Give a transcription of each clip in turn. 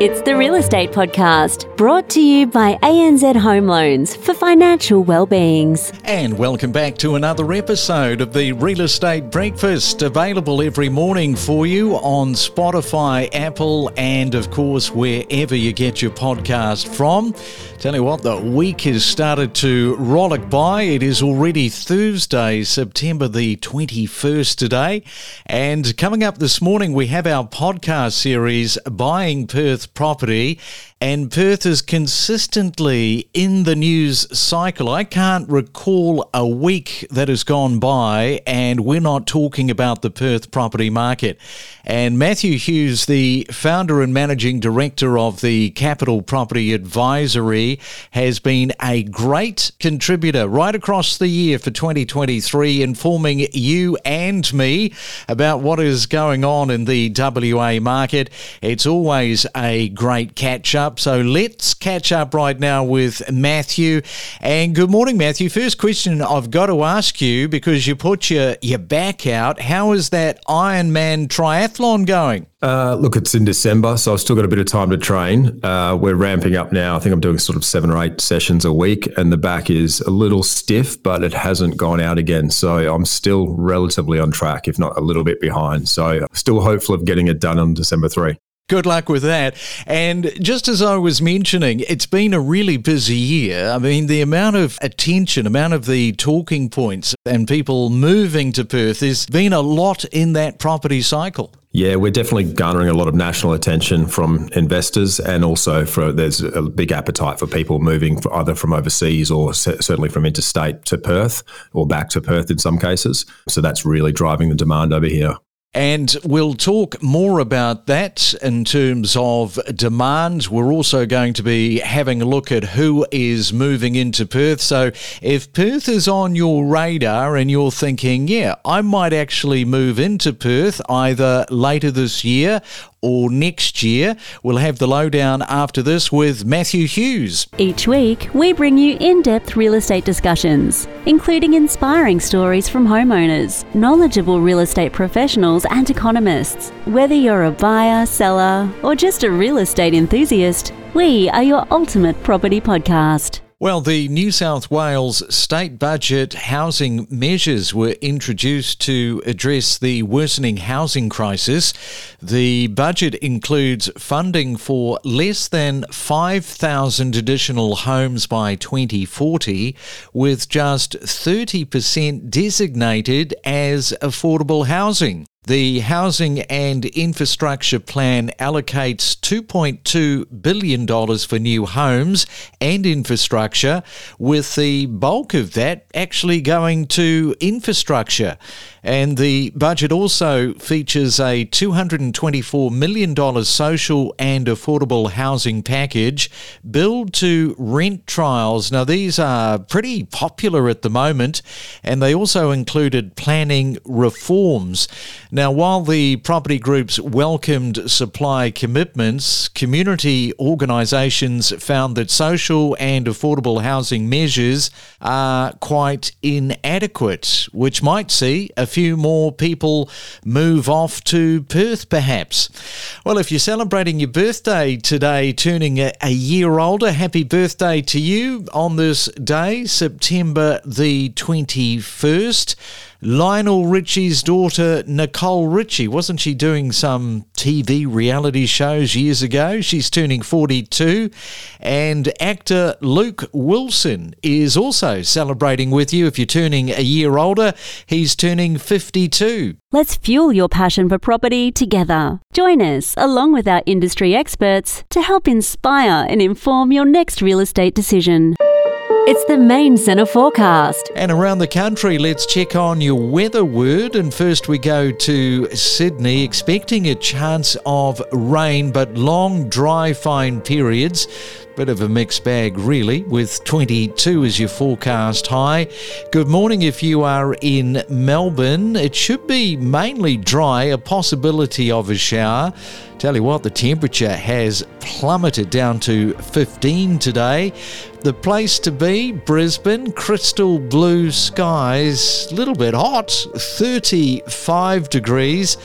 It's the Real Estate Podcast, brought to you by ANZ Home Loans for financial well-beings. And welcome back to another episode of the Real Estate Breakfast, available every morning for you on Spotify, Apple, and of course wherever you get your podcast from. Tell you what, the week has started to rollick by. It is already Thursday, September the 21st today. And coming up this morning, we have our podcast series, Buying Perth property and Perth is consistently in the news cycle. I can't recall a week that has gone by and we're not talking about the Perth property market. And Matthew Hughes, the founder and managing director of the Capital Property Advisory, has been a great contributor right across the year for 2023, informing you and me about what is going on in the WA market. It's always a great catch up up. So let's catch up right now with Matthew. And good morning, Matthew. First question I've got to ask you because you put your, your back out. How is that Ironman triathlon going? Uh, look, it's in December, so I've still got a bit of time to train. Uh, we're ramping up now. I think I'm doing sort of seven or eight sessions a week, and the back is a little stiff, but it hasn't gone out again. So I'm still relatively on track, if not a little bit behind. So still hopeful of getting it done on December 3. Good luck with that. And just as I was mentioning, it's been a really busy year. I mean, the amount of attention, amount of the talking points and people moving to Perth, there's been a lot in that property cycle. Yeah, we're definitely garnering a lot of national attention from investors, and also for there's a big appetite for people moving either from overseas or certainly from interstate to Perth or back to Perth in some cases. So that's really driving the demand over here. And we'll talk more about that in terms of demand. We're also going to be having a look at who is moving into Perth. So if Perth is on your radar and you're thinking, yeah, I might actually move into Perth either later this year or next year. We'll have the lowdown after this with Matthew Hughes. Each week, we bring you in depth real estate discussions, including inspiring stories from homeowners, knowledgeable real estate professionals, and economists. Whether you're a buyer, seller, or just a real estate enthusiast, we are your ultimate property podcast. Well, the New South Wales state budget housing measures were introduced to address the worsening housing crisis. The budget includes funding for less than 5,000 additional homes by 2040, with just 30% designated as affordable housing. The Housing and Infrastructure Plan allocates $2.2 billion for new homes and infrastructure, with the bulk of that actually going to infrastructure. And the budget also features a $224 million social and affordable housing package, build to rent trials. Now, these are pretty popular at the moment, and they also included planning reforms. Now, while the property groups welcomed supply commitments, community organisations found that social and affordable housing measures are quite inadequate, which might see a few more people move off to Perth, perhaps. Well, if you're celebrating your birthday today, turning a, a year older, happy birthday to you on this day, September the 21st. Lionel Richie's daughter, Nicole Richie, wasn't she doing some TV reality shows years ago? She's turning 42. And actor Luke Wilson is also celebrating with you. If you're turning a year older, he's turning 52. Let's fuel your passion for property together. Join us, along with our industry experts, to help inspire and inform your next real estate decision. It's the main centre forecast. And around the country, let's check on your weather word. And first, we go to Sydney, expecting a chance of rain, but long, dry, fine periods. Bit of a mixed bag, really, with 22 as your forecast high. Good morning if you are in Melbourne. It should be mainly dry, a possibility of a shower. Tell you what, the temperature has plummeted down to 15 today. The place to be, Brisbane, crystal blue skies, a little bit hot, 35 degrees.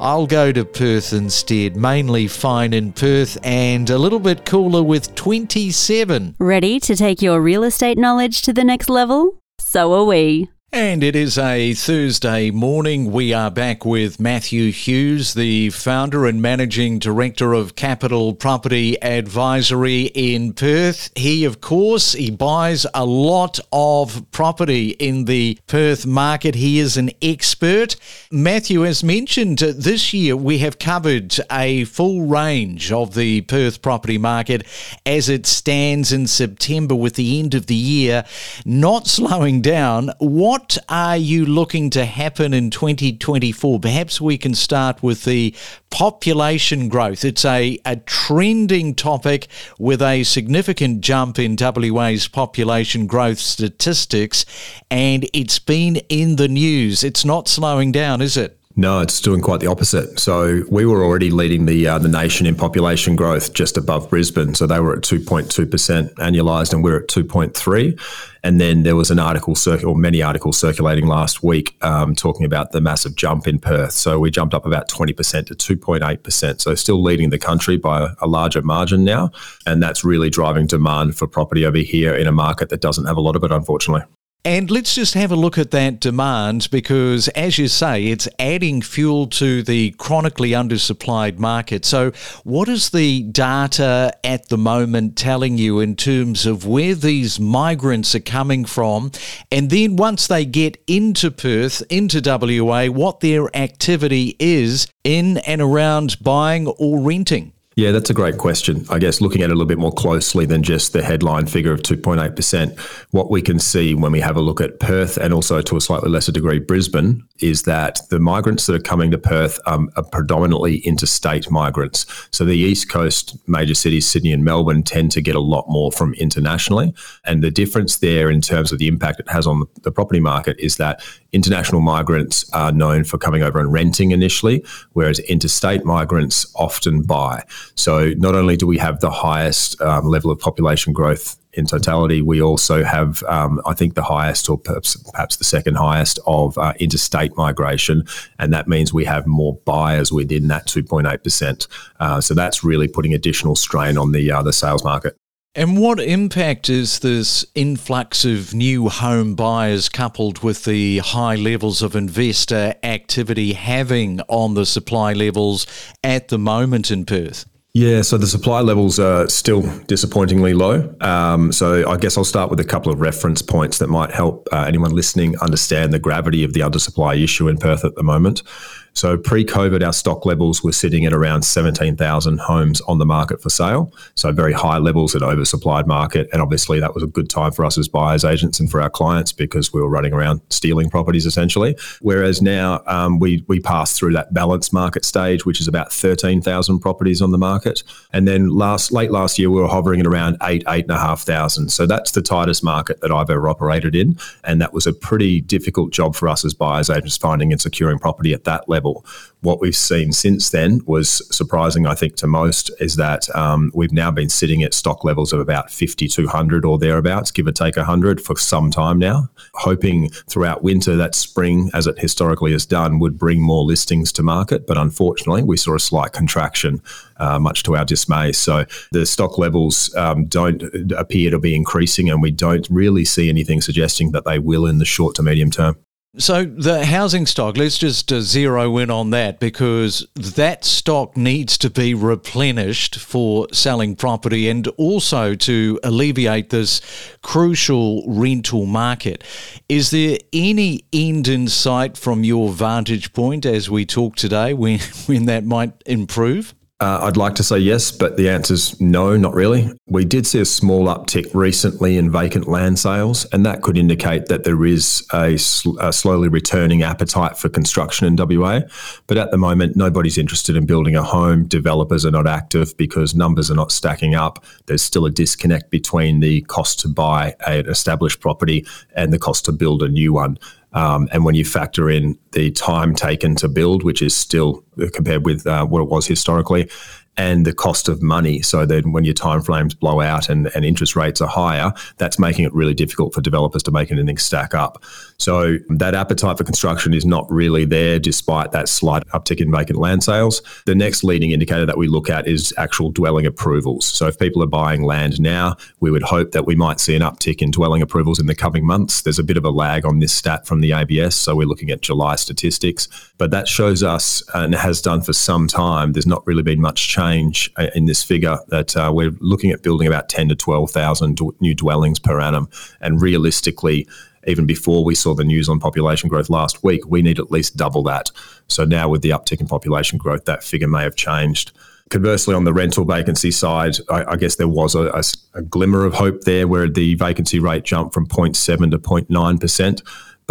I'll go to Perth instead, mainly fine in Perth and a little bit cooler with 27. Ready to take your real estate knowledge to the next level? So are we. And it is a Thursday morning. We are back with Matthew Hughes, the founder and managing director of Capital Property Advisory in Perth. He, of course, he buys a lot of property in the Perth market. He is an expert. Matthew, as mentioned, this year we have covered a full range of the Perth property market as it stands in September with the end of the year not slowing down. What what are you looking to happen in 2024? Perhaps we can start with the population growth. It's a, a trending topic with a significant jump in WA's population growth statistics, and it's been in the news. It's not slowing down, is it? No, it's doing quite the opposite. So we were already leading the uh, the nation in population growth, just above Brisbane. So they were at two point two percent annualized, and we're at two point three. And then there was an article, circ- or many articles circulating last week, um, talking about the massive jump in Perth. So we jumped up about twenty percent to two point eight percent. So still leading the country by a larger margin now, and that's really driving demand for property over here in a market that doesn't have a lot of it, unfortunately. And let's just have a look at that demand because, as you say, it's adding fuel to the chronically undersupplied market. So, what is the data at the moment telling you in terms of where these migrants are coming from? And then, once they get into Perth, into WA, what their activity is in and around buying or renting? Yeah, that's a great question. I guess looking at it a little bit more closely than just the headline figure of 2.8%, what we can see when we have a look at Perth and also to a slightly lesser degree Brisbane is that the migrants that are coming to Perth um, are predominantly interstate migrants. So the East Coast major cities, Sydney and Melbourne, tend to get a lot more from internationally. And the difference there in terms of the impact it has on the property market is that international migrants are known for coming over and renting initially, whereas interstate migrants often buy. So not only do we have the highest um, level of population growth in totality, we also have, um, I think, the highest or perhaps, perhaps the second highest of uh, interstate migration. And that means we have more buyers within that 2.8%. Uh, so that's really putting additional strain on the, uh, the sales market. And what impact is this influx of new home buyers coupled with the high levels of investor activity having on the supply levels at the moment in Perth? Yeah, so the supply levels are still disappointingly low. Um, so I guess I'll start with a couple of reference points that might help uh, anyone listening understand the gravity of the undersupply issue in Perth at the moment. So pre COVID, our stock levels were sitting at around 17,000 homes on the market for sale. So very high levels at oversupplied market. And obviously, that was a good time for us as buyers agents and for our clients because we were running around stealing properties essentially. Whereas now um, we, we passed through that balanced market stage, which is about 13,000 properties on the market. And then last late last year, we were hovering at around eight, eight and a half thousand. So that's the tightest market that I've ever operated in. And that was a pretty difficult job for us as buyers agents finding and securing property at that level level. What we've seen since then was surprising, I think, to most, is that um, we've now been sitting at stock levels of about 5,200 or thereabouts, give or take 100 for some time now, hoping throughout winter that spring, as it historically has done, would bring more listings to market. But unfortunately, we saw a slight contraction, uh, much to our dismay. So the stock levels um, don't appear to be increasing, and we don't really see anything suggesting that they will in the short to medium term. So the housing stock, let's just uh, zero in on that because that stock needs to be replenished for selling property and also to alleviate this crucial rental market. Is there any end in sight from your vantage point as we talk today when, when that might improve? Uh, I'd like to say yes, but the answer is no, not really. We did see a small uptick recently in vacant land sales, and that could indicate that there is a, sl- a, slowly returning appetite for construction in WA. But at the moment, nobody's interested in building a home. Developers are not active because numbers are not stacking up. There's still a disconnect between the cost to buy an established property and the cost to build a new one. Um, and when you factor in the time taken to build, which is still compared with uh, what it was historically, and the cost of money. So then when your timeframes blow out and, and interest rates are higher, that's making it really difficult for developers to make anything stack up. So that appetite for construction is not really there despite that slight uptick in vacant land sales. The next leading indicator that we look at is actual dwelling approvals. So if people are buying land now, we would hope that we might see an uptick in dwelling approvals in the coming months. There's a bit of a lag on this stat from the ABS, so we're looking at July statistics, but that shows us and has done for some time there's not really been much change uh, in this figure that uh, we're looking at building about 10 to 12,000 new dwellings per annum. And realistically, even before we saw the news on population growth last week, we need at least double that. So now with the uptick in population growth, that figure may have changed. Conversely, on the rental vacancy side, I, I guess there was a, a, a, glimmer of hope there where the vacancy rate jumped from 0.7 to 0.9%.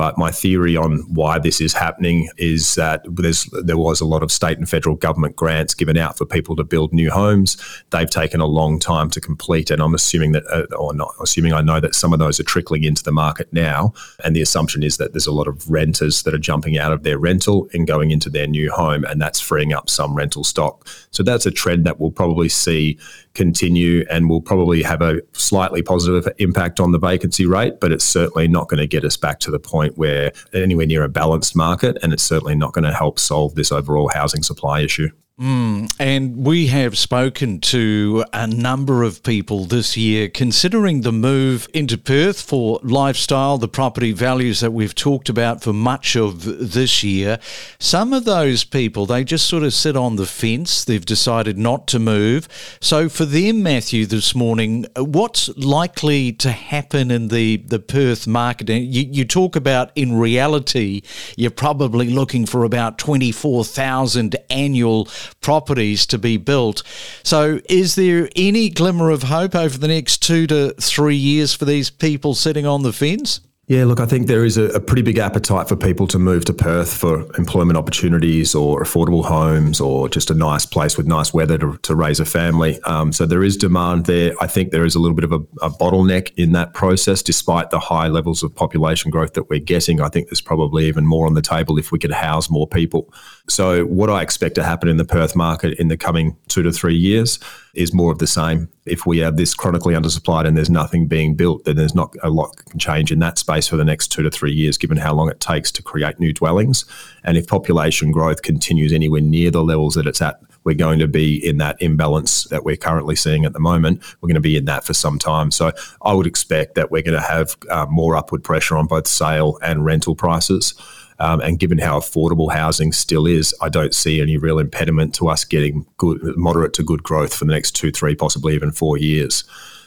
But my theory on why this is happening is that there was a lot of state and federal government grants given out for people to build new homes. They've taken a long time to complete, and I'm assuming that, uh, or not assuming, I know that some of those are trickling into the market now. And the assumption is that there's a lot of renters that are jumping out of their rental and going into their new home, and that's freeing up some rental stock. So that's a trend that we'll probably see continue and will probably have a slightly positive impact on the vacancy rate, but it's certainly not going to get us back to the point where anywhere near a balanced market, and it's certainly not going to help solve this overall housing supply issue. Mm, and we have spoken to a number of people this year considering the move into Perth for lifestyle, the property values that we've talked about for much of this year. Some of those people, they just sort of sit on the fence. They've decided not to move. So for them, Matthew, this morning, what's likely to happen in the, the Perth market? You, you talk about in reality, you're probably looking for about 24,000 annual properties to be built. So, is there any glimmer of hope over the next two to three years for these people sitting on the fence? Yeah, look, I think there is a, a, pretty big appetite for people to move to Perth for employment opportunities or affordable homes or just a nice place with nice weather to, to raise a family. Um, so there is demand there. I think there is a little bit of a, a, bottleneck in that process, despite the high levels of population growth that we're getting. I think there's probably even more on the table if we could house more people. So, what I expect to happen in the Perth market in the coming two to three years is more of the same. If we have this chronically undersupplied and there's nothing being built, then there's not a lot can change in that space for the next two to three years, given how long it takes to create new dwellings. And if population growth continues anywhere near the levels that it's at, we're going to be in that imbalance that we're currently seeing at the moment. We're going to be in that for some time. So I would expect that we're going to have uh, more upward pressure on both sale and rental prices. Um, and given how affordable housing still is, I don't see any real impediment to us getting good, moderate to good growth for the next two, three, possibly even four years.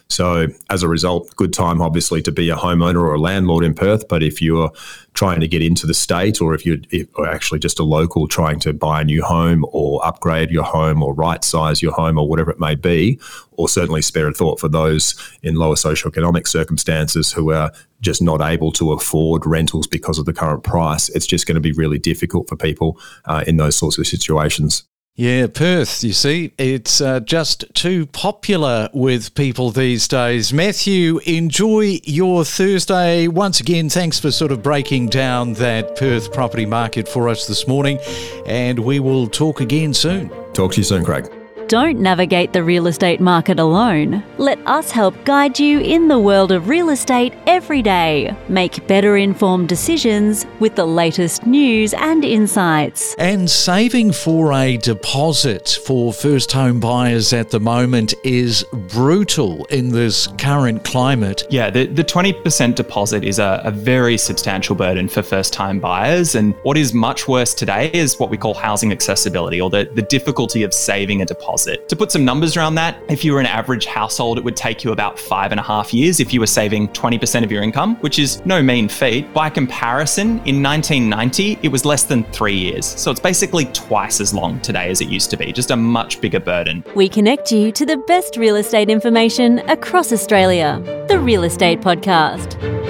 So, as a result, good time obviously to be a homeowner or a landlord in Perth. But if you're trying to get into the state, or if you're or actually just a local trying to buy a new home or upgrade your home or right size your home or whatever it may be, or certainly spare a thought for those in lower socioeconomic circumstances who are just not able to afford rentals because of the current price, it's just going to be really difficult for people uh, in those sorts of situations. Yeah, Perth, you see, it's uh, just too popular with people these days. Matthew, enjoy your Thursday. Once again, thanks for sort of breaking down that Perth property market for us this morning, and we will talk again soon. Talk to you soon, Craig. Don't navigate the real estate market alone. Let us help guide you in the world of real estate every day. Make better informed decisions with the latest news and insights. And saving for a deposit for first home buyers at the moment is brutal in this current climate. Yeah, the, the 20% deposit is a, a very substantial burden for first time buyers. And what is much worse today is what we call housing accessibility or the, the difficulty of saving a deposit deposit. To put some numbers around that, if you were an average household, it would take you about five and a half years if you were saving 20% of your income, which is no mean feat. By comparison, in 1990, it was less than three years. So it's basically twice as long today as it used to be, just a much bigger burden. We connect you to the best real estate information across Australia. The Real Estate Podcast.